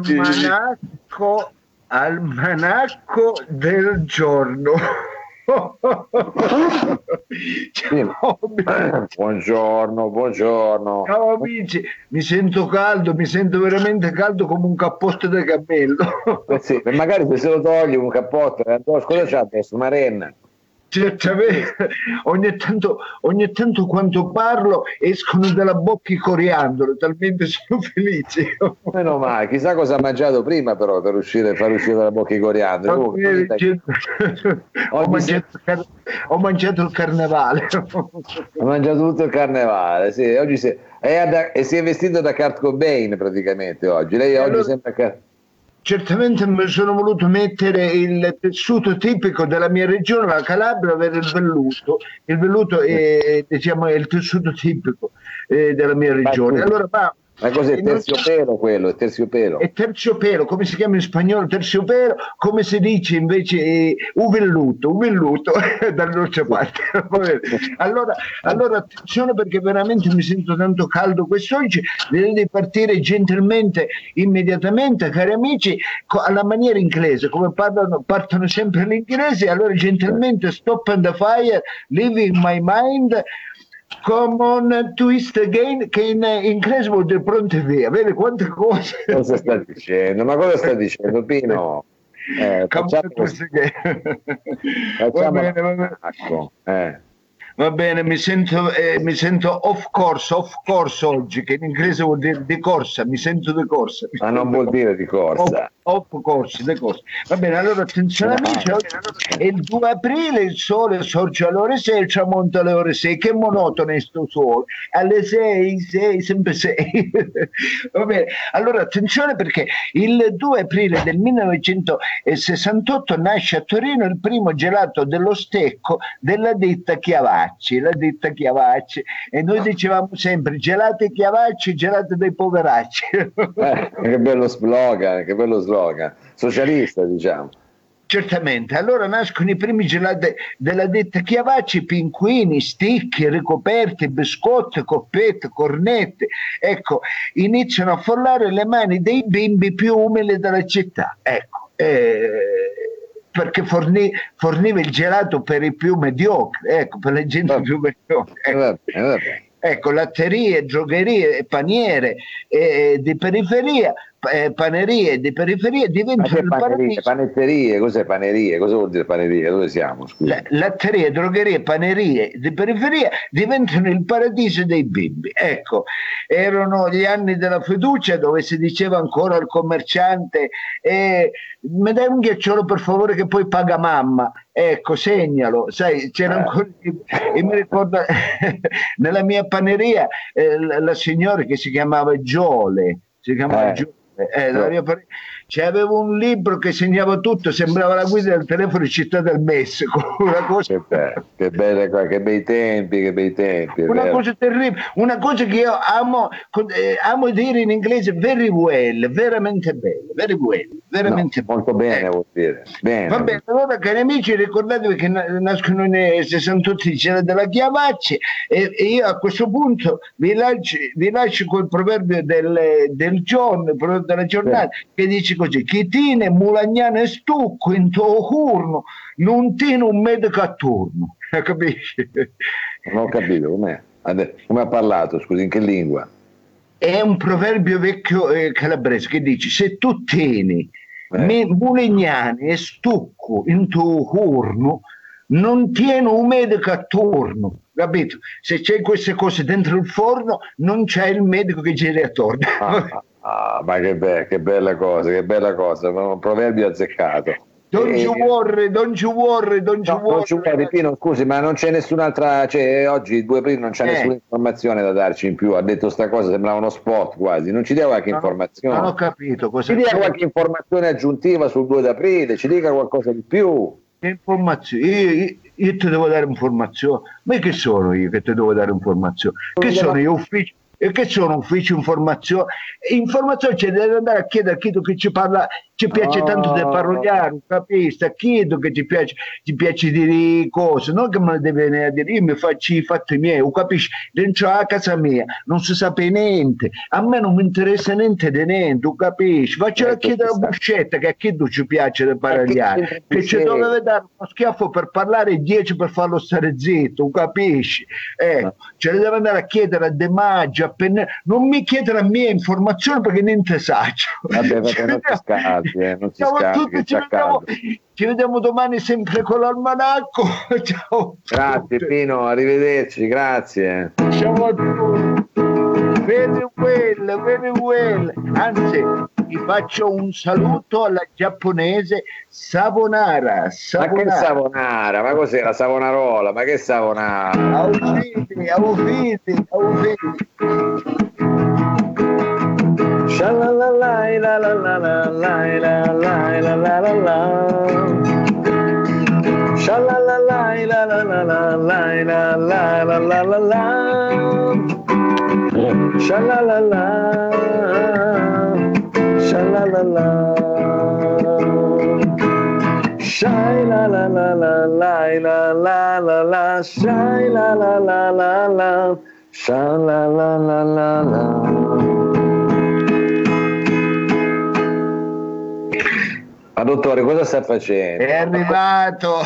Almanacco, almanacco del giorno. Ciao, buongiorno, buongiorno. Ciao amici, mi sento caldo, mi sento veramente caldo come un cappotto di capello. Eh sì, magari se se lo togli un cappotto, eh, cosa c'ha adesso? Una renna. Certamente, ogni tanto, ogni tanto quando parlo escono dalla bocca i coriandoli, talmente sono felice. Meno male, chissà cosa ha mangiato prima però per uscire, far uscire dalla bocca i coriandoli. Oh, c'è- ho, mangiato, il car- ho mangiato il carnevale. Ha mangiato tutto il carnevale, sì, oggi si, è da- e si è vestito da Kurt Cobain praticamente oggi. Lei oggi allora- sembra che... Certamente mi sono voluto mettere il tessuto tipico della mia regione, la Calabria, avere il velluto. Il velluto è, diciamo, è il tessuto tipico eh, della mia regione. Allora, ma, Ma cos'è terziopelo quello? È terziopelo? È terziopelo, come si chiama in spagnolo terziopelo, come si dice invece eh, uvelluto, uvelluto. Va bene. allora, allora attenzione perché veramente mi sento tanto caldo quest'oggi, di partire gentilmente, immediatamente, cari amici, alla maniera inglese, come parlano, partono sempre gli inglesi, allora gentilmente stop and the fire, leaving my mind. Come on twist again, che in in inglese vuol dire pronto e via, vedi quante cose. Cosa sta dicendo? Ma cosa sta dicendo Pino? Eh, facciamo, twist again. Va bene, va bene. l'attacco, eh. Va bene, mi sento, eh, mi sento off course, off course oggi, che in inglese vuol dire di corsa, mi sento di corsa. Ma non vuol dire di corsa. Off, off course, di corsa. Va bene, allora attenzione amici, oggi è il 2 aprile, il sole sorge alle ore 6, il tramonto alle ore 6, che monotono è sto sole, alle 6, 6, sempre 6. Va bene, allora attenzione perché il 2 aprile del 1968 nasce a Torino il primo gelato dello stecco della ditta Chiavacci, la ditta Chiavacci, e noi dicevamo sempre gelati Chiavacci, gelati dei poveracci. Eh, che bello slogan, che bello slogan. Socialista, diciamo. Certamente, allora nascono i primi gelati della ditta Chiavacci, pinguini, sticchi, ricoperti, biscotti, coppette, cornette. Ecco, iniziano a affollare le mani dei bimbi più umili della città. Ecco, eh, perché fornì- forniva il gelato per i più mediocri, ecco, per le gente Vabbè. più mediocre. Eh, Ecco. Ecco, latterie, drogherie, paniere eh, di periferia, eh, panerie di periferia Ma diventano il panerie, paradiso. panetterie, cos'è panerie? Cosa vuol dire panerie? Dove siamo? La- latterie, drogherie, panerie di periferia diventano il paradiso dei bimbi. Ecco, erano gli anni della fiducia dove si diceva ancora al commerciante eh, mi dai un ghiacciolo per favore che poi paga mamma. Ecco, segnalo, sai, c'era Eh. ancora... E mi ricordo nella mia paneria eh, la, la signora che si chiamava Giole, si chiamava Eh. Giole. Eh, nella c'avevo un libro che segnava tutto, sembrava la guida del telefono in città del Messico, una cosa, Che, be- che belle co- che bei tempi, che bei tempi. una vero. cosa terribile, una cosa che io amo, eh, amo dire in inglese very well, veramente bello, very well, veramente No, molto bene vuol dire. Bene. Va bene, allora cari amici ricordatevi che na- nascono nei 68 di Cera della Chiavacci e, e io a questo punto vi lascio, vi lascio col proverbio del, del giorno, il proverbio della giornata che dice così chi tiene mulagnano e stucco in tuo curno non tiene un medico a turno capisci? Non ho capito com'è. Come ha parlato, scusi, in che lingua? è un proverbio vecchio eh, calabrese che dice se tu tieni Eh. mulegnani e stucco in tuo corno non tieni un medico attorno capito? se c'è queste cose dentro il forno non c'è il medico che gira attorno Ah, ah, ma che, be- che bella cosa, che bella cosa, un proverbio azzeccato. don't Eh, you worry don't you worry don't you No, non ci worry Pino, scusi, ma non c'è nessun'altra, cioè oggi il 2 aprile non c'è Eh. nessuna informazione da darci in più, ha detto sta cosa, sembrava uno spot quasi, non ci dia qualche Non ho- informazione? non ho capito cosa Ci dia qualche informazione aggiuntiva sul 2 aprile, ci dica qualcosa di più. Che informazioni? Io, io, io ti devo dare informazioni. Ma che sono io che ti devo dare informazioni? Che sono io ufficio? E che sono ufficio informazione? Informazione c'è devi andare a chiedere a chi tu che ci parla ci piace tanto di Oh. paroliare, capisci? Chiedo che ti piace, ti piace dire cose, non che me le devi venire a dire, io mi faccio i fatti miei, o capisci? Dentro la casa mia non si sapeva niente, a me non mi interessa niente di niente, o capisci? Faccio Ecco, chiedere a ci sta. Buscetta che a chi ci piace c'entra paroliare, che ci doveva dare uno schiaffo per parlare e 10 per farlo stare zitto, o capisci? Ecco, ce le deve andare a chiedere a De Maggio, a Penne- non mi chiedere a me informazioni perché niente saggio. Vabbè, vabbè, Scaldi, eh, non si Ciao a tutti, ci vediamo, ci vediamo domani sempre con l'almanacco. Ciao. Grazie. Pino, arrivederci, grazie. Ciao a tutti. Very well, very well. Anzi, vi faccio un saluto alla giapponese Savonara. Ma che Savonara. savonara? Ma cos'è la savonarola? Ma che savonara? Aufiti, aufiti, aufiti. Shalalalai, la la la la la la la la la la la. Shalalalai, la la la la la la la la la la la. Shalalala, shalalala. Shai la la la la la la la la la, shai la la la la la, sha la la la la la. Ma dottore, cosa sta facendo? È arrivato.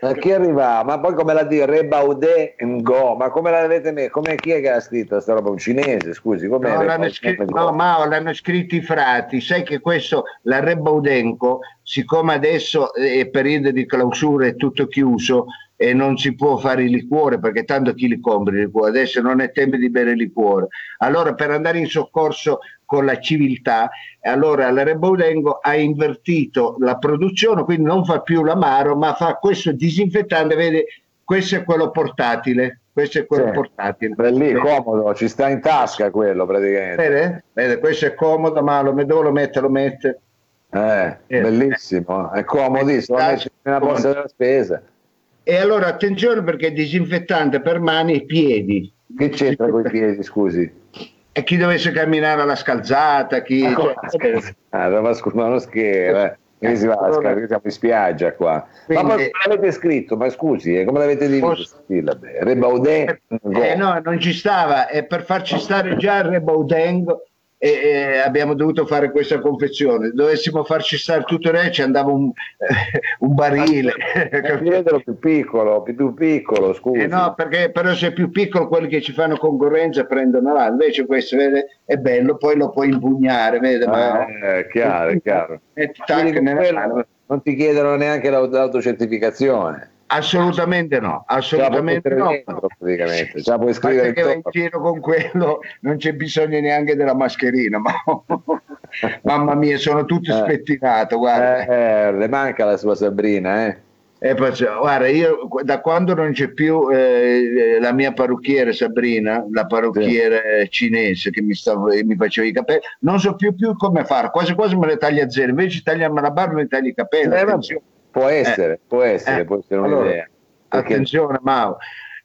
Ma chi arriva? Ma poi come la dico? Re Baudet Ngo? Ma come l'avete messo? Come chi è che ha scritto sta roba? Un cinese, scusi, come No, l'hanno scritto, no, Mao, l'hanno scritto i frati. Sai che questo, la Re Baudenco, siccome adesso è periodo di clausura, è tutto chiuso e non si può fare il liquore perché tanto chi li compra il liquore? Adesso non è tempo di bere il liquore. Allora, per andare in soccorso con la civiltà, allora la Re Baudenco ha invertito la produzione, quindi non fa più l'amaro, ma fa questo disinfettante. Vede, questo è quello portatile. Questo è quello Sì. portatile. È lì, comodo, ci sta in tasca quello praticamente. Vede? Vede, questo è comodo, ma lo, dove lo mette? Lo mette. Eh, Eh. bellissimo, è comodissimo, lo metti nella borsa della spesa. E allora attenzione perché è disinfettante per mani e piedi. Che c'entra con i piedi, scusi? E chi dovesse camminare alla scalzata, chi... Ah, cioè, ma scusa, ma non scherzo, eh. Si va a Allora- siamo in spiaggia qua. Quindi- ma come l'avete scritto? Ma scusi, eh, come l'avete diviso? Posso- queste sillabe? Re Baudet, Ngo. eh, no, non ci stava, e per farci stare già il Rebaudengo e, e abbiamo dovuto fare questa confezione. Dovessimo farci stare tutto il resto, ci andava un, un barile. Eh, di vederlo più piccolo, più, piccolo, scusi. Eh no, perché però se è più piccolo quelli che ci fanno concorrenza prendono là, invece questo vede, è bello, poi lo puoi impugnare, vede, ma Eh, chiaro, è chiaro. metti tac Quindi con nella quello mano. non ti chiedono neanche l'aut- l'autocertificazione. Assolutamente no, assolutamente mettere no. dentro, praticamente. La puoi scrivere che in giro con quello non c'è bisogno neanche della mascherina, ma mamma mia, sono tutto Eh. spettinato, guarda. Eh, le manca la sua Sabrina, eh? E poi, guarda, io da quando non c'è più eh, la mia parrucchiere Sabrina, la parrucchiere cinese che mi, stava, mi faceva i capelli, non so più, più come fare, quasi quasi me le taglia a zero, invece tagliarmi la barba mi taglia i capelli. Eh. Può essere, può essere, Eh, può essere allora, un'idea. Perché- Attenzione, Mao.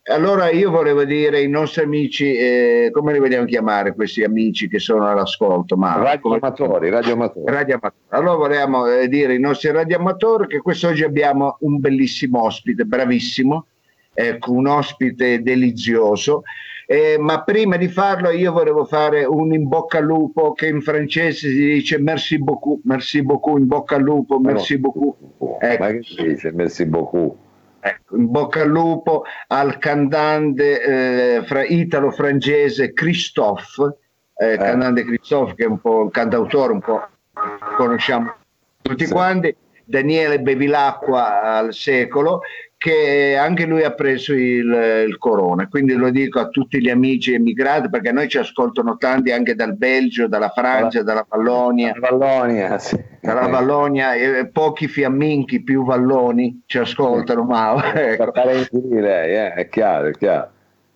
Allora io volevo dire ai nostri amici, eh, come li vogliamo chiamare questi amici che sono all'ascolto? Come- radioamatori, radioamatori. radioamatori. Allora volevamo eh, dire ai nostri radioamatori che quest'oggi abbiamo un bellissimo ospite, bravissimo, ecco, un ospite delizioso. Eh, ma prima di farlo io volevo fare un in bocca al lupo che in francese si dice merci beaucoup, merci beaucoup, in bocca al lupo, merci beaucoup. Ecco. Ma che si dice? Merci beaucoup. Ecco, in bocca al lupo al cantante eh, fra- italo-francese Christophe, eh, cantante Christophe che è un po' un cantautore, un po' conosciamo tutti Sì. quanti, Daniele Bevilacqua al secolo, che anche lui ha preso il, il corona, quindi lo dico a tutti gli amici emigrati perché noi ci ascoltano tanti anche dal Belgio, dalla Francia, dalla Vallonia Vallonia, sì. dalla Vallonia e pochi fiamminchi più valloni ci ascoltano ma ecco. parenti di lei, eh, è chiaro, è chiaro.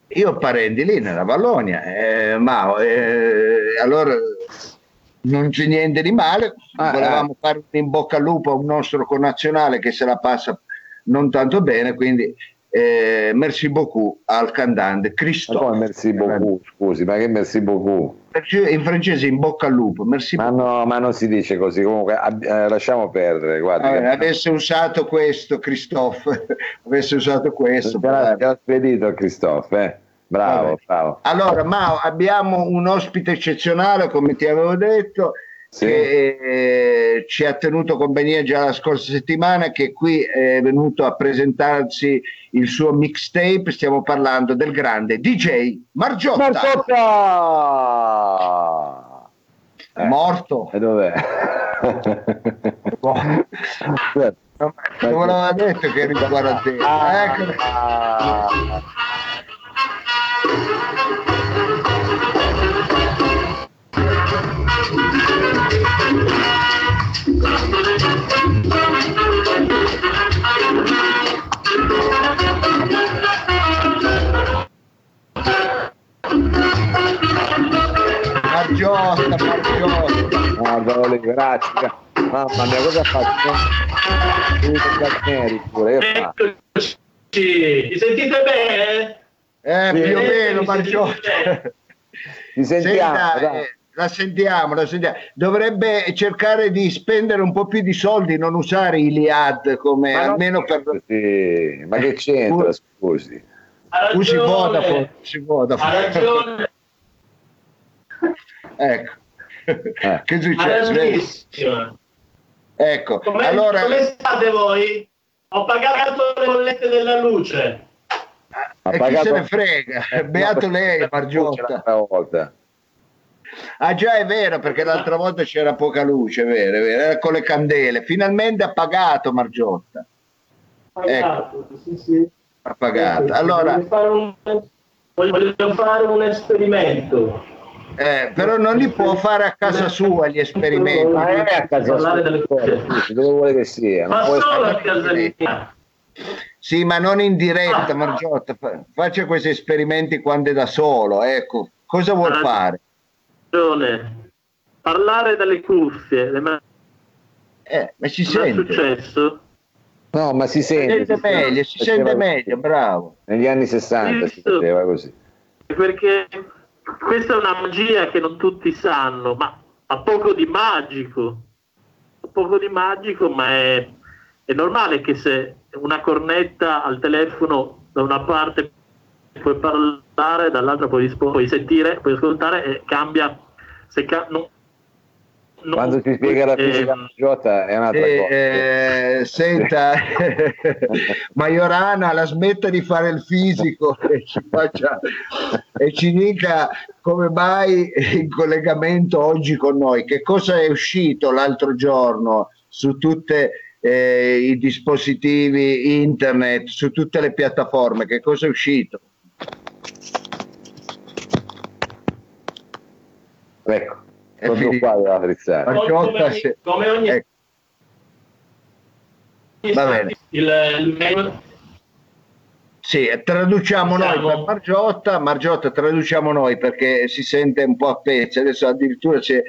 io ho parenti lì nella Vallonia eh, ma eh, allora non c'è niente di male Ah, volevamo fare un in bocca al lupo a un nostro connazionale che se la passa non tanto bene quindi eh, merci beaucoup al cantante Christophe. Ma merci beaucoup, scusi, ma che merci beaucoup? In francese in bocca al lupo, merci ma no, ma non si dice così, comunque eh, lasciamo perdere. Guarda, eh, avesse usato questo Christophe, avesse usato questo. Ti ha spedito Christophe, eh? Bravo, bravo. Allora, Mao, abbiamo un ospite eccezionale, come ti avevo detto, sì. che eh, ci ha tenuto compagnia già la scorsa settimana, che qui è venuto a presentarsi il suo mixtape. Stiamo parlando del grande DJ Margiotta. Margiotta! Eh. Morto. E dov'è? non me l'aveva detto che eri in quarantena. Ah, ecco. Ah. Margiotta, Margiotta. Guarda, le grazie. Mamma mia, cosa ha fatto? pure. Eccoci. Mi sentite bene? Eh, più o meno, Margiotta. Ci sentiamo, Senta, eh, la sentiamo, la sentiamo. Dovrebbe cercare di spendere un po' più di soldi, non usare i Liad come ma almeno per. Sì, ma che c'entra, scusi? Usi Vodafone, usi Vodafone. Ha ragione. ecco. Eh. che succede? Ecco, come, allora... come state voi? Ho pagato le bollette della luce. Ha e pagato... chi se ne frega? Eh, Beato no, lei, Margiotta. Volta. Ah già è vero perché l'altra volta c'era poca luce, è vero, è vero, era con le candele. Finalmente ha pagato Margiotta. Pagato, ecco. sì, sì. Ha pagato. Allora, voglio fare un, voglio fare un esperimento. Eh, però non li può fare a casa sua gli esperimenti. Ma è a casa sua, dove vuole che sia. Ma solo a casa mia. Sì, ma non in diretta, Margiotta. Faccia questi esperimenti quando è da solo. Ecco, cosa vuol fare? Parlare dalle cuffie. Ma... Eh, ma si sente. è successo? No, ma si sente. Si sente meglio, si sente meglio, bravo. Negli anni 60 si faceva così. Perché questa è una magia che non tutti sanno, ma ha poco di magico. Ha poco di magico, ma è, è normale che se una cornetta al telefono da una parte puoi parlare, dall'altra puoi, puoi sentire, puoi ascoltare e cambia. Se ca- non, non, Quando ti spiega la fisica eh, Giota è un'altra eh, cosa. Eh, senta, Majorana, la smetta di fare il fisico e ci, faccia, e ci dica come mai in collegamento oggi con noi, che cosa è uscito l'altro giorno su tutti eh, i dispositivi internet, su tutte le piattaforme, che cosa è uscito? Ecco, proprio qua della frizzare. Come, come ogni... Ecco. Va bene. Il, il... Sì, traduciamo Siamo... noi per Margiotta, Margiotta traduciamo noi perché si sente un po' a pezzi, adesso addirittura c'è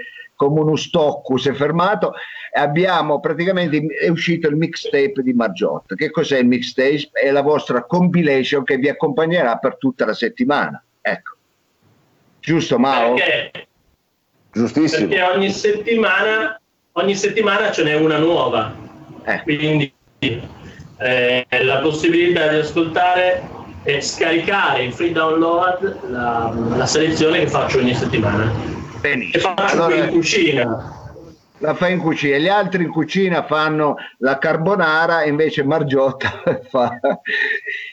come uno stocco, si è fermato e abbiamo praticamente è uscito il mixtape di Margiotta. Che cos'è il mixtape? È la vostra compilation che vi accompagnerà per tutta la settimana. Ecco. Giusto Mao? Perché? Giustissimo. Perché ogni settimana, ogni settimana ce n'è una nuova. Eh. Quindi eh, la possibilità di ascoltare e scaricare in free download la, la selezione che faccio ogni settimana. Benissimo. E allora, in cucina. La fa in cucina, gli altri in cucina fanno la carbonara, invece Margiotta fa,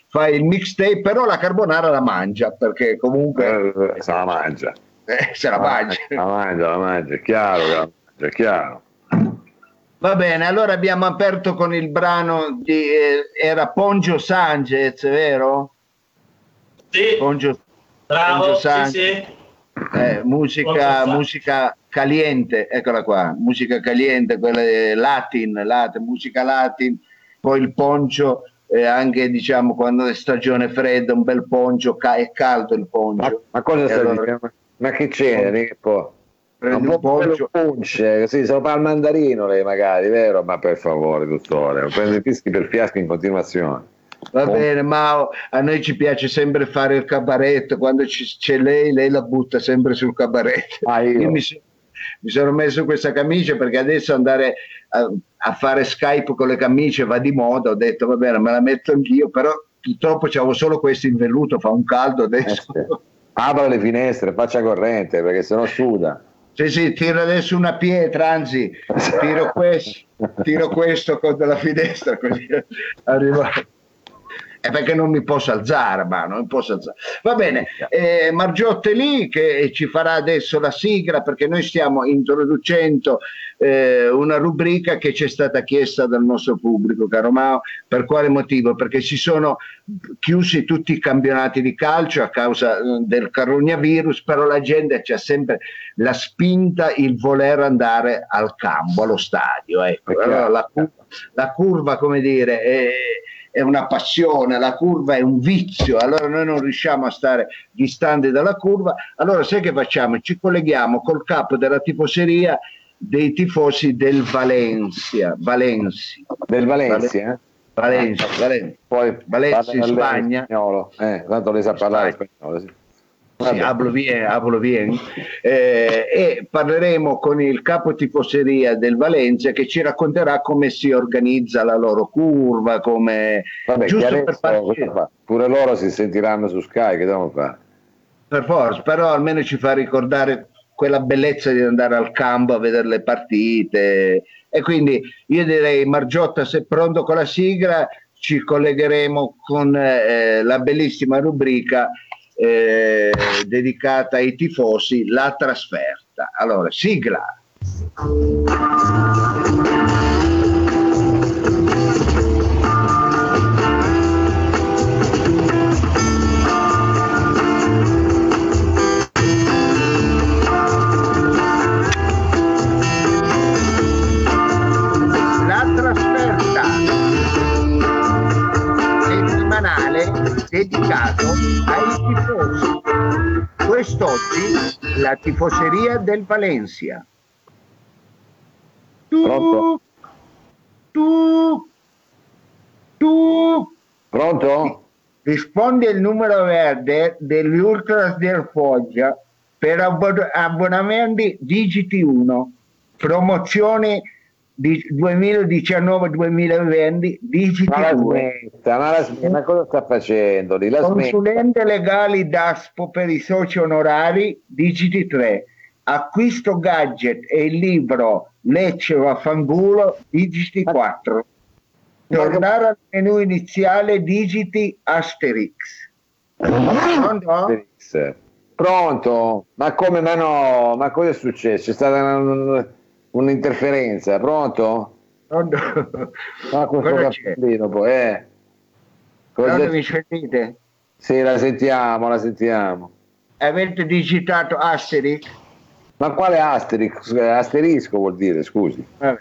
fa il mixtape, però la carbonara la mangia perché comunque eh, se la mangia. Eh, se la mangia. La mangia, la mangia, è chiaro, è chiaro. Va bene, allora abbiamo aperto con il brano di eh, era Pongio Sanchez, vero? Sì. Pongio, Bravo, Pongio Sanchez. Sì, sì. Eh, musica, musica caliente, eccola qua, musica caliente, quella latin, latin, musica latin, poi il poncio, eh, anche diciamo quando è stagione fredda, un bel poncio, ca- è caldo il poncio. Ma, ma cosa sta allora, dicendo? Ma che c'è? Che può? Prendi un, un poncio. Punce, sì, se lo fa il mandarino lei magari, vero? Ma per favore, dottore, prende fischi per fiasco in continuazione. Va oh. bene, ma a noi ci piace sempre fare il cabaretto, quando c'è lei, lei la butta sempre sul cabaretto. Ah, io. mi, mi, sono messo questa camicia perché adesso andare a, a, fare Skype con le camicie va di moda, ho detto va bene, me la metto anch'io, però purtroppo c'avevo solo questo in velluto, fa un caldo adesso. Eh, sì. Apra le finestre, faccia corrente perché sennò suda. Sì, sì, tiro adesso una pietra, anzi, tiro questo, tiro questo con la finestra così arriva è perché non mi posso alzare, ma non posso alzare. Va bene, eh, Margiotte lì che ci farà adesso la sigla perché noi stiamo introducendo eh, una rubrica che ci è stata chiesta dal nostro pubblico, caro Mao. Per quale motivo? Perché si sono chiusi tutti i campionati di calcio a causa eh, del coronavirus, però la gente c'ha sempre la spinta, il voler andare al campo, allo stadio. Ecco. Allora, la, la curva, come dire, è è una passione, la curva è un vizio, allora noi non riusciamo a stare distanti dalla curva, allora sai che facciamo? Ci colleghiamo col capo della tifoseria dei tifosi del Valencia, Valenzi. Del Valencia? Eh? Valencia, Valencia. Poi Valencia in Spagna. Eh, tanto lei sa parlare spagnolo. Sì sì, hablo bien, hablo bien. Eh, e parleremo con il capo tifoseria del Valencia che ci racconterà come si organizza la loro curva, come Vabbè, giusto per partire. Pure loro si sentiranno su Sky, che devono fare? Per forza, però almeno ci fa ricordare quella bellezza di andare al campo a vedere le partite. E quindi io direi, Margiotta, se pronto con la sigla, ci collegheremo con eh, la bellissima rubrica eh, dedicata ai tifosi, la trasferta. Allora, sigla. Dedicato ai tifosi. Quest'oggi la tifoseria del Valencia. Tu, Pronto? tu, tu. Pronto? Rispondi il numero verde degli Ultras del Foggia per abbonamenti digiti 1. Promozioni 2019-2020 digiti ma la smetta, ma, la smetta, ma cosa sta facendo lì? La consulente smetta. legali DASPO per i soci onorari digiti 3 acquisto gadget e il libro Lecce vaffanculo digiti 4 tornare al menu iniziale digiti Asterix Pronto? Asterix. Pronto? Ma come? Ma no, ma cosa è successo? C'è stata una un'interferenza, pronto? Pronto? Ah, questo cappellino poi, eh. Cosa mi sentite? Sì, la sentiamo, la sentiamo. Avete digitato Asterix? Ma quale Asterix? Asterisco vuol dire, scusi. Vabbè.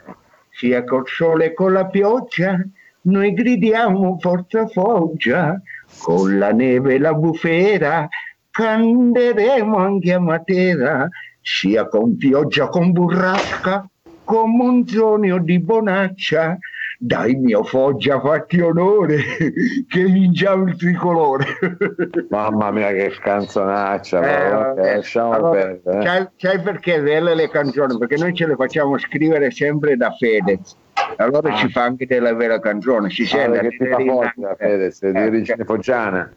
Sia col sole e con la pioggia, noi gridiamo forza foggia, con la neve e la bufera, canderemo anche a Matera, sia con pioggia con burrasca, con monzoni di bonaccia, dai mio Foggia fatti onore che vingiamo il tricolore. Mamma mia che canzonaccia eh, lasciamo allora, perdere eh. sai, perché belle le canzoni? Perché noi ce le facciamo scrivere sempre da Fedez. Allora ah. ci fa anche della vera canzone si ah, sente che ti fa Foggia Fedez è di origine foggiana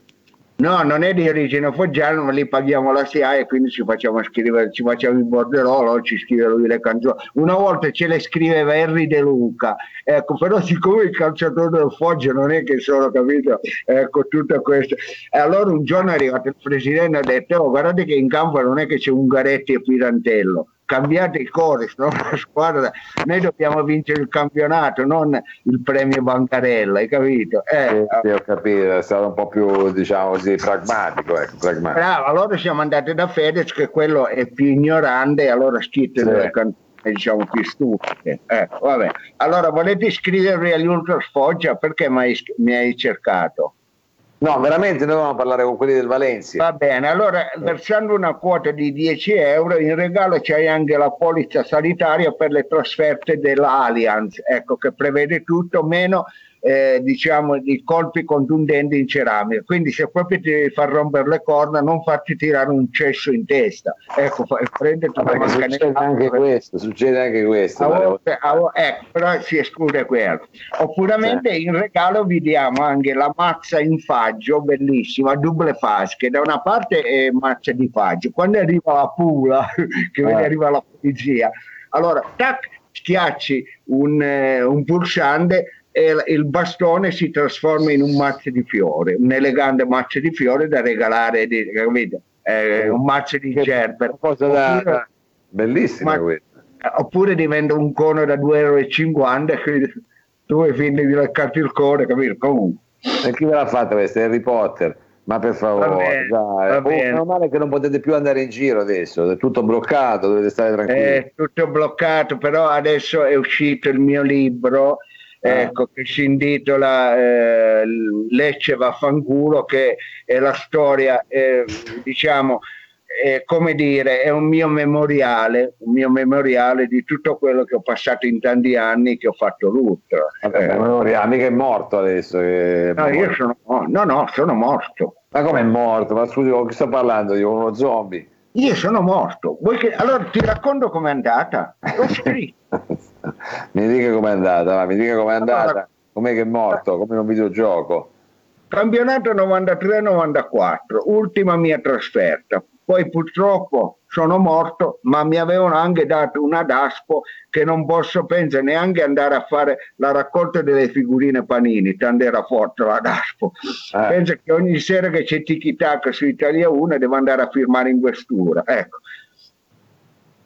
No, non è di origine foggiana, ma lì paghiamo la SIA e quindi ci facciamo scrivere, ci facciamo il bordello, ci scrive lui le canzoni. Una volta ce le scriveva Henry De Luca, ecco, però siccome il calciatore del Foggia non è che sono, capito, ecco, tutto questo. E allora un giorno è arrivato il presidente e ha detto, oh, guardate che in campo non è che c'è Ungaretti e Pirantello, cambiate il core, no? squadra, noi dobbiamo vincere il campionato, non il premio Bancarella, hai capito? Eh, sì, ho capito, è stato un po' più, diciamo così, pragmatico. Ecco, pragmatico. Bravo, allora siamo andati da Fedez, che quello è più ignorante, allora scritto sì. delle canzoni diciamo più stupide. Eh, vabbè. Allora volete iscrivervi agli Ultras Foggia? Perché mi hai cercato? No, veramente noi dobbiamo parlare con quelli del Valencia. Va bene, allora versando una quota di 10 euro in regalo c'hai anche la polizza sanitaria per le trasferte dell'Allianz, ecco che prevede tutto meno eh, diciamo di colpi contundenti in ceramica. Quindi se proprio ti devi far rompere le corna, non farti tirare un cesso in testa. Ecco, prenditi una mascanella. Succede anche questo, succede anche questo. A volte, a volte, ecco, però si esclude quello. Oppure sì. in regalo vi diamo anche la mazza in faggio, bellissima, double fase, che da una parte è mazza di faggio. Quando arriva la pula, che eh. arriva la polizia, allora, tac, schiacci un, eh, un pulsante e il bastone si trasforma in un mazzo di fiori, un elegante mazzo di fiori da regalare, capite? Eh, un mazzo di gerber. Cosa da, da, bellissima ma, questa. Oppure diventa un cono da 2,50 euro tu hai finito di leccarti il cuore, capito? Comunque. E chi ve l'ha fatta questa? Harry Potter. Ma per favore, dai. Oh, meno male che non potete più andare in giro adesso, è tutto bloccato, dovete stare tranquilli. È tutto bloccato, però adesso è uscito il mio libro. Ecco, che si intitola eh, Lecce vaffanculo, che è la storia, eh, diciamo, è, come dire, è un mio memoriale, un mio memoriale di tutto quello che ho passato in tanti anni che ho fatto lutto. Vabbè, eh. memoria, mica è morto adesso. È no, io sono, no, no, sono morto. Ma come è morto? Ma scusi, chi sto parlando? Di uno zombie? Io sono morto. Che... Allora ti racconto com'è andata. L'ho scritto. mi dica com'è andata, mi dica com'è andata. Allora, com'è che è morto, come in un videogioco. Campionato 93-94, ultima mia trasferta. Poi purtroppo sono morto, ma mi avevano anche dato una DASPO che non posso pensare neanche andare a fare la raccolta delle figurine panini, tanto era forte la DASPO. Eh. Pensa che ogni sera che c'è Tiki Taka su Italia 1 devo andare a firmare in questura. Ecco.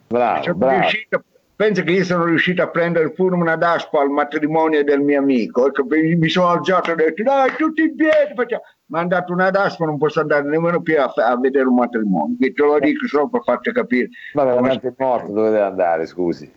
Bravo, bravo. Riuscito, pensa che io sono riuscito a prendere pure una DASPO al matrimonio del mio amico. Ecco, mi sono alzato e ho detto dai tutti in piedi, facciamo mi hanno dato una DASPO, non posso andare nemmeno più a, a vedere un matrimonio. Che te lo dico solo per farti capire. Ma veramente morto, dove deve andare, scusi?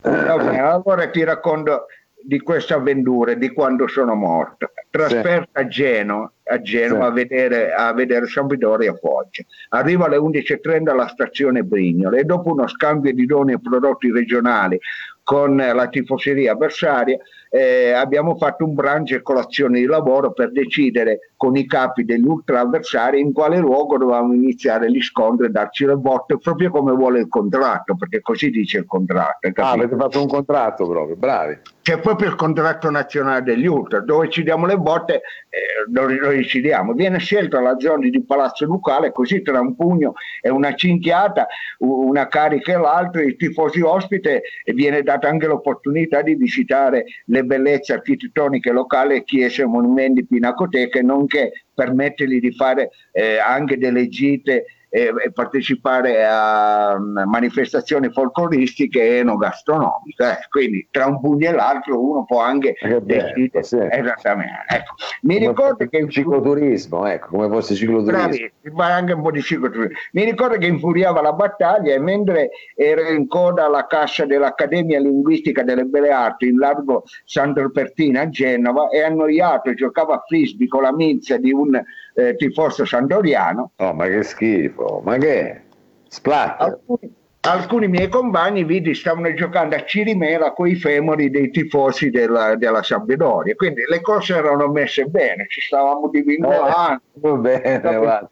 Vabbè, allora ti racconto di questa avventura, di quando sono morto. Trasferta sì. a Genova, a, Genova sì. a, vedere, a vedere Sampdoria a Foggia. Arrivo alle 11.30 alla stazione Brignole e dopo uno scambio di doni e prodotti regionali con la tifoseria avversaria eh, abbiamo fatto un brunch e colazione di lavoro per decidere con i capi degli ultra avversari in quale luogo dovevamo iniziare gli scontri e darci le botte proprio come vuole il contratto, perché così dice il contratto. Ah, avete fatto un contratto proprio, bravi. C'è proprio il contratto nazionale degli ultra, dove ci diamo le botte, eh, lo, lo decidiamo. Viene scelta la zona di Palazzo Ducale, così tra un pugno e una cinchiata, una carica e l'altra, i tifosi ospite e viene data anche l'opportunità di visitare le bellezze architettoniche locali, chiese, monumenti, pinacoteche, nonché permettergli di fare eh, anche delle gite e, e partecipare a um, manifestazioni folcloristiche e enogastronomiche. Eh. Quindi tra un pugno e l'altro uno può anche eh decidere. Sì. Esattamente. Ecco. Mi come ricordo che il cicloturismo, ecco, come fosse cicloturismo. Bravi, anche un po' di cicloturismo. Mi ricordo che infuriava la battaglia e mentre ero in coda alla cassa dell'Accademia Linguistica delle Belle Arti in largo Sant'Alpertina a Genova e annoiato giocava a frisbee con la minzia di un eh, tifoso sandoriano. Oh, ma che schifo, ma che? Splatter. Alcuni, alcuni miei compagni vidi stavano giocando a Cirimela con i femori dei tifosi della, della Sampdoria, quindi le cose erano messe bene, ci stavamo divincolando. Eh, bene, guarda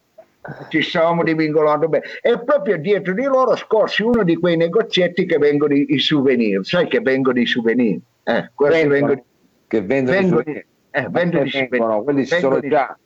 ci stavamo divincolando bene e proprio dietro di loro scorsi uno di quei negozietti che vengono i, i souvenir sai che vengono i souvenir eh, vengono, vengono, che vendono, vengono, i souvenir. Eh, vengono i souvenir quelli sono già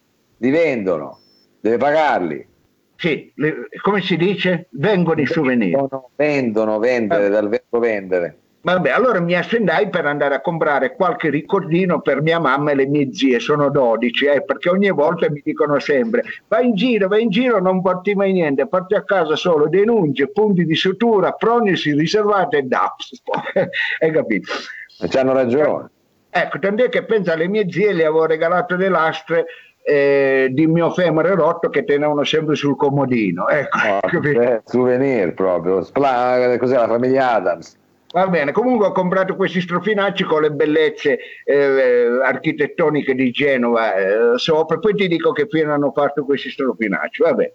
li vendono, deve pagarli. Sì, le, come si dice? Vengono i souvenir. Vendono, vendono vendere, dal verbo vendere. Vabbè, allora mi assendai per andare a comprare qualche ricordino per mia mamma e le mie zie, sono 12, eh, perché ogni volta mi dicono sempre vai in giro, vai in giro, non porti mai niente, porti a casa solo denunce, punti di sutura, prognosi riservate e DAPS. Hai capito? E ci hanno ragione. Ecco, tant'è che pensa alle mie zie le avevo regalato le lastre eh, di mio femore rotto che tenevano sempre sul comodino. Ecco, oh, eh, souvenir proprio, Spla- cos'è la famiglia Adams? Va bene, comunque ho comprato questi strofinacci con le bellezze eh, architettoniche di Genova eh, sopra, poi ti dico che fine hanno fatto questi strofinacci, vabbè.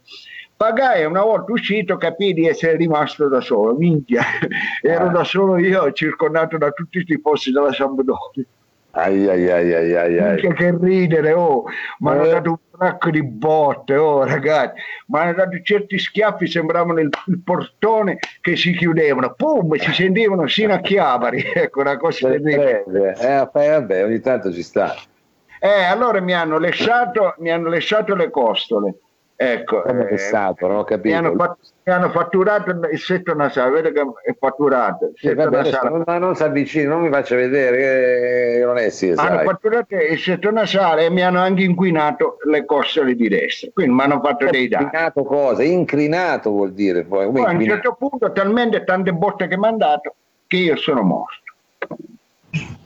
Pagai una volta uscito, capì di essere rimasto da solo, minchia, ero ah. da solo io, circondato da tutti i tifosi della Sampdoria. Ai, ai, ai, ai, ai, ai. Minchia che ridere, oh, mi hanno Eh. dato un sacco di botte, oh ragazzi, mi hanno dato certi schiaffi, sembravano il, il portone che si chiudevano, pum, si sentivano sino a Chiavari, ecco una cosa terribile. Prende. Eh, vabbè, vabbè, ogni tanto ci sta. Eh, allora mi hanno lasciato, mi hanno lasciato le costole, ecco. Come eh, stato, non ho mi, hanno capito. fatto- mi hanno fatturato il setto nasale, vede che è fatturato, il Sì, vabbè, nasale. non, ma non si avvicini, non mi faccia vedere che non è sì, hanno fatturato il setto nasale e mi hanno anche inquinato le costole di destra, quindi mi hanno fatto dei danni. Incrinato cosa? Incrinato vuol dire poi. Poi a un certo punto talmente tante botte che mi hanno dato che io sono morto.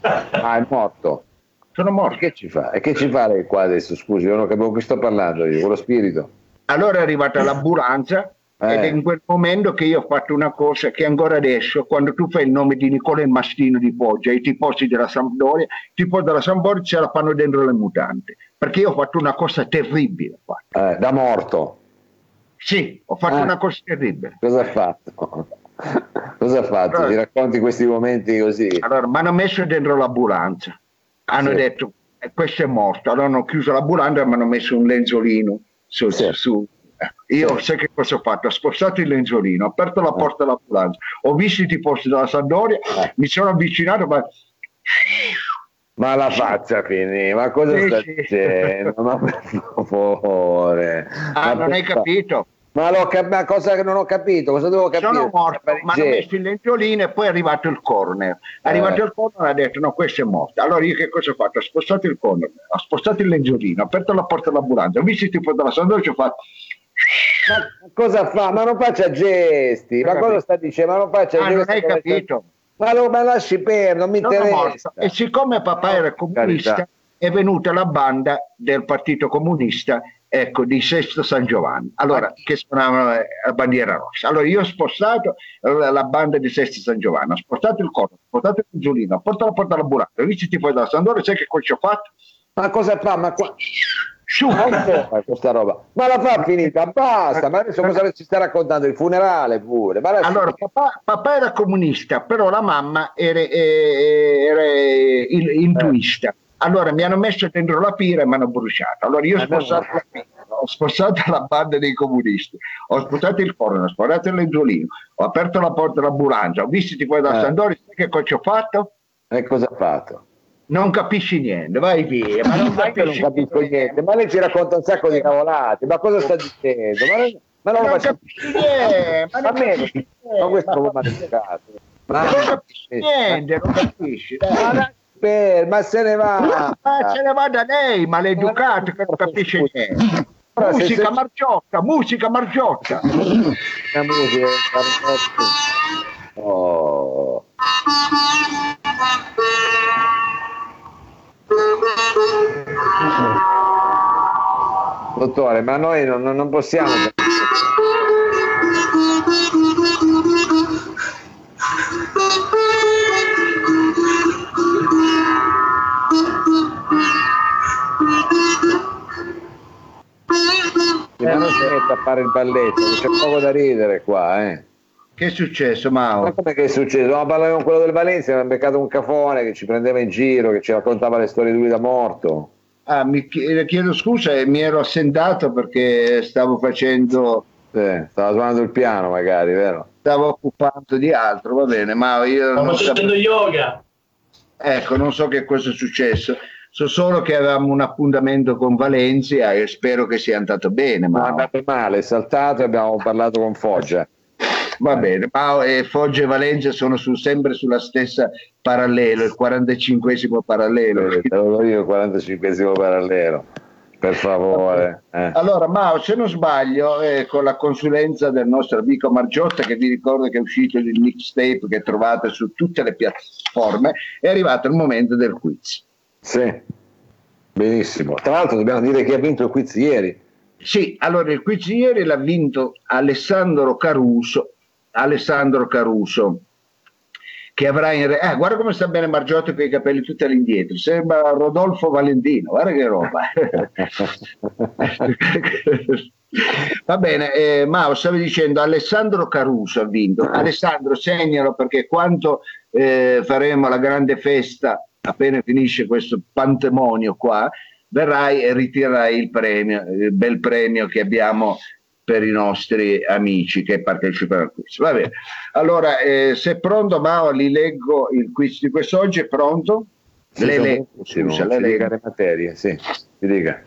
Ah, è morto. Sono E morto. che ci fa? E che ci fa lei qua adesso? Scusi, io non capivo che sto parlando io, con lo spirito. Allora è arrivata l'ambulanza Eh. ed è in quel momento che io ho fatto una cosa che ancora adesso, quando tu fai il nome di Nicola il Mastino di Foggia, i tifosi della Sampdoria, i tifosi della Sampdoria ce la fanno dentro le mutante, perché io ho fatto una cosa terribile. Eh, da morto. Sì, ho fatto Ah. una cosa terribile. Cosa ha fatto? Cosa ha fatto? Allora- Ti racconti questi momenti così? Allora, mi hanno messo dentro l'ambulanza, hanno Sì. detto "Eh, questo è morto, allora hanno chiuso l'ambulanza e mi hanno messo un lenzolino su. Sì. su- eh, Io Sì. sai che cosa ho fatto? Ho spostato il lenzolino, ho aperto la porta dell'ambulanza, ho visto i tifosi della Sampdoria, Eh. mi sono avvicinato, ma Ma la faccia finì, ma cosa Sì, sta sì. dicendo? Ma per favore. ah, Ma non hai per fa- capito? Ma, l'ho cap- ma cosa che non ho capito? Cosa devo capire? Sono morto, mi hanno messo il lenzolino e poi è arrivato il corner. È Eh. arrivato il corner e ha detto no, questo è morto. Allora io che cosa ho fatto? Ho spostato il corner, ho spostato il lenzolino, ho aperto la porta dell'ambulanza, ho visto il tifosi della Sampdoria e ho fatto Ma cosa fa? Ma non faccia gesti, ma Ho cosa capito. sta dicendo? Ma non faccia Ah, non gesti. hai capito? Ma, lo, ma lasci perdere, non mi interessa. E siccome papà era comunista, Carità. è venuta la banda del Partito Comunista, ecco, di Sesto San Giovanni, allora, che suonavano eh, la bandiera rossa. Allora io ho spostato eh, la banda di Sesto San Giovanni, ho spostato il corpo, ho spostato il Giulino, ho portato la porta alla burrata, ho visto i tifosi della Sandora, sai che cosa ci ho fatto? Ma cosa fa? Ma qua... Su! Questa roba. Ma la fa finita, basta. Ma adesso cosa ci sta raccontando? Il funerale pure. Adesso- Allora, papà, papà era comunista, però la mamma era, eh, era il- intuista. Allora mi hanno messo dentro la pira e mi hanno bruciato. Allora io ho Eh, spostato, la pira, ho spostato la banda dei comunisti, ho spostato il corno, ho spostato il lenzolino, ho aperto la porta dell'ambulanza, ho visto i fuori da Eh. Sandori, sai che cosa ho fatto? E cosa ha fatto? Non capisci niente, vai via. Ma non Ma non capisco niente, ma lei ci racconta un sacco di cavolate, ma cosa sta dicendo? Ma, non- ma non lo Non faccio capisci niente, ma Ma non me- capisci niente. ma questo Ma- come maleducato. Ma, non capisci niente, non capisci. dai. Ma, perdere, ma se ne va. Ma se ne va da lei, maleducato, che non capisce niente. Musica se- margiotta, musica margiotta. La musica, Oh. Dottore, ma noi non- non possiamo. Fare il balletto, c'è poco da ridere qua, eh. Che è successo, Ma Mao? come che è successo? No, parlavamo con quello del Valencia, mi ha beccato un cafone che ci prendeva in giro, che ci raccontava le storie di lui da morto. Ah, mi chiedo, chiedo scusa, eh, mi ero assentato perché stavo facendo, Sì, stava suonando il piano magari, vero? stavo occupando di altro, va bene, ma io Sto non facendo sapevo- yoga. ecco, non so che cosa è successo. So solo che avevamo un appuntamento con Valencia e spero che sia andato bene. Ma è Ma andato male, è saltato e abbiamo parlato con Foggia. va bene, Mao e Foggia e Valencia sono su- sempre sulla stessa parallelo, il 45 parallelo. Eh, Te lo do io il 45 parallelo, per favore. eh. Allora, Mao, se non sbaglio, eh, con la consulenza del nostro amico Margiotta, che vi ricordo che è uscito il mixtape che trovate su tutte le piattaforme, è arrivato il momento del quiz. Sì, benissimo. Tra l'altro dobbiamo dire che ha vinto il quiz ieri. Sì, allora il quiz ieri l'ha vinto Alessandro Caruso, Alessandro Caruso, che avrà in re... Ah, guarda come sta bene Margiotta con i capelli tutti all'indietro, sembra Rodolfo Valentino, guarda che roba. Va bene, eh, Mao, stavi dicendo Alessandro Caruso ha vinto. Alessandro, segnalo perché quando eh, faremo la grande festa appena finisce questo pandemonio qua, verrai e ritirerai il premio, il bel premio che abbiamo per i nostri amici che partecipano al quiz. Va bene. Allora, eh, se è pronto, Mao, li leggo il quiz di quest'oggi, è pronto? Sì, le leggo, scusa, le leggo. le materie, sì, mi dica.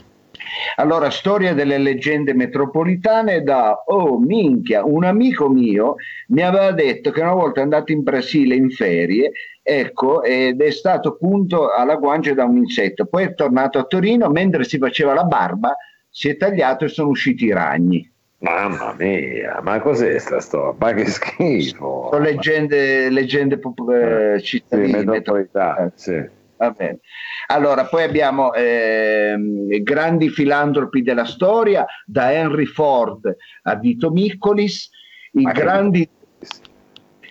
Allora, storia delle leggende metropolitane da, oh minchia, un amico mio mi aveva detto che una volta è andato in Brasile in ferie, ecco, ed è stato punto alla guancia da un insetto, poi è tornato a Torino, mentre si faceva la barba, si è tagliato e sono usciti i ragni. Mamma mia, ma cos'è sta storia? Ma che schifo! Sono leggende, leggende eh, cittadine. Sì, metropolitane. Sì. Va bene. Allora, poi abbiamo eh, grandi filantropi della storia, da Henry Ford a Vito Miccolis, i grandi,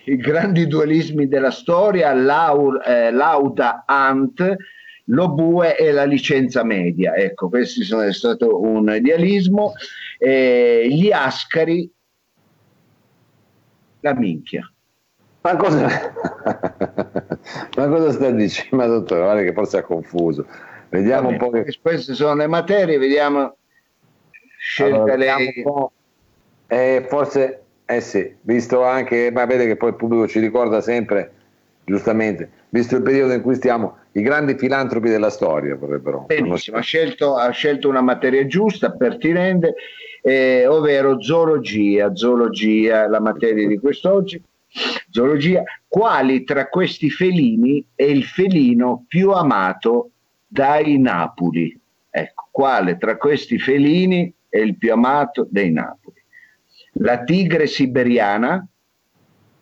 i grandi, dualismi della storia, Laur, eh, Lauda Ant, lo bue e la licenza media. Ecco, questo è stato un idealismo. Eh, gli Ascari, la minchia. Ma cosa, ma cosa sta dicendo? Ma dottore, guarda che forse ha confuso. Vediamo Vabbè, un po' che... Queste sono le materie, vediamo. Scelta allora, lei. Eh, forse, eh sì, visto anche, ma vede che poi il pubblico ci ricorda sempre, giustamente, visto il periodo in cui stiamo, i grandi filantropi della storia vorrebbero. Benissimo, ha scelto, ha scelto una materia giusta, pertinente, eh, ovvero zoologia, zoologia, la materia di quest'oggi zoologia, quali tra questi felini è il felino più amato dai Napoli? Ecco, quale tra questi felini è il più amato dai Napoli? La tigre siberiana,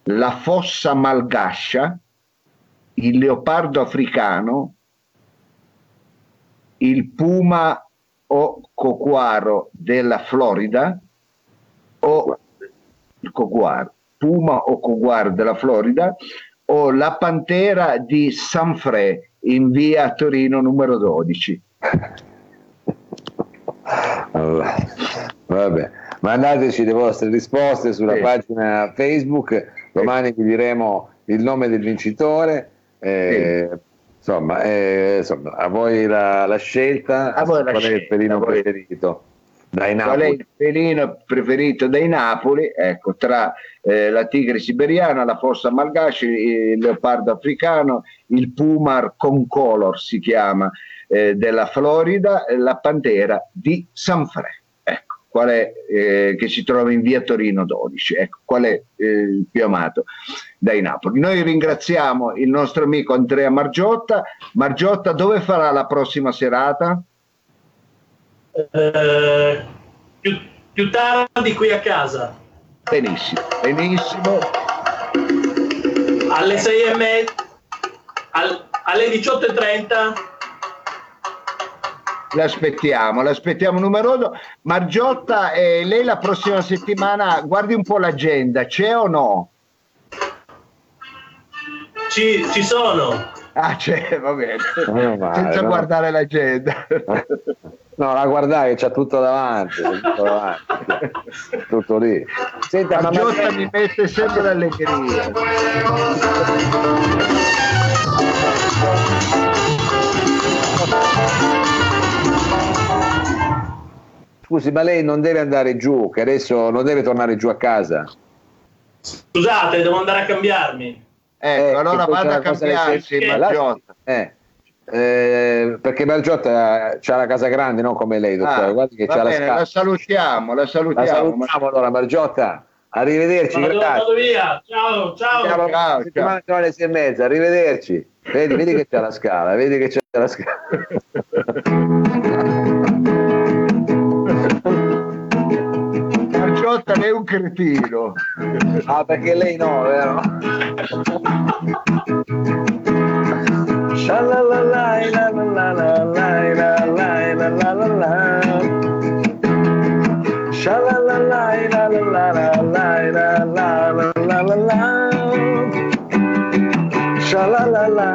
la fossa malgascia, il leopardo africano, il puma o coquaro della Florida o il coquaro puma o coguar della Florida o la pantera di Sanfre in via Torino numero 12. Allora, vabbè, mandateci le vostre risposte sulla sì. pagina Facebook, domani vi diremo il nome del vincitore. Eh, sì. insomma, eh, insomma, a voi la, la scelta, a voi la qual scelta, è il pelino preferito? Dai Napoli. Qual è il pelino preferito dai Napoli? Ecco, tra eh, la tigre siberiana, la fossa malgaci, il leopardo africano, il pumar concolor si chiama eh, della Florida, la pantera di Sanfre. Ecco, qual è eh, che si trova in via Torino 12. Ecco, qual è eh, il più amato dai Napoli. Noi ringraziamo il nostro amico Andrea Margiotta. Margiotta, dove farà la prossima serata? Eh, più, più tardi qui a casa. Benissimo, benissimo. Alle 6 e mezza, al, alle 18.30. L'aspettiamo, l'aspettiamo numeroso. Margiotta, eh, lei la prossima settimana, guardi un po' l'agenda, c'è o no? Ci, ci sono. Ah, c'è, va bene. Male, Senza no. guardare l'agenda. No, la guardai, c'ha tutto davanti, tutto, davanti, tutto lì. Senta, ma Giotta ma... mi mette sempre l'allegria. Scusi, ma lei non deve andare giù, che adesso non deve tornare giù a casa. Scusate, devo andare a cambiarmi. Ecco, eh, allora vada a cambiarsi, Margiotta. Eh. Eh, perché Margiotta c'ha la casa grande, non come lei, dottore. Ah, Guardi che c'ha bene, la, la salutiamo, la salutiamo. La salutiamo allora, Margiotta. Arrivederci. Vado, vado via. Ciao, ciao. ciao, ciao, ciao. mancano alle sei e mezza. Arrivederci. Vedi, vedi che c'è la scala, vedi che c'è la scala. Margiotta lei è un cretino. Ah, perché lei no, vero? La la la la la la la la la la la la la. Sha la la la la la la la la la la la la la. Sha la la la.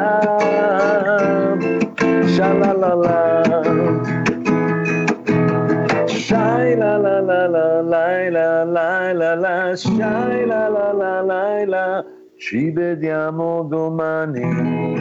Sha la la la. Shai la la la la la la la la la. Shai la la la la la. Ci vediamo domani.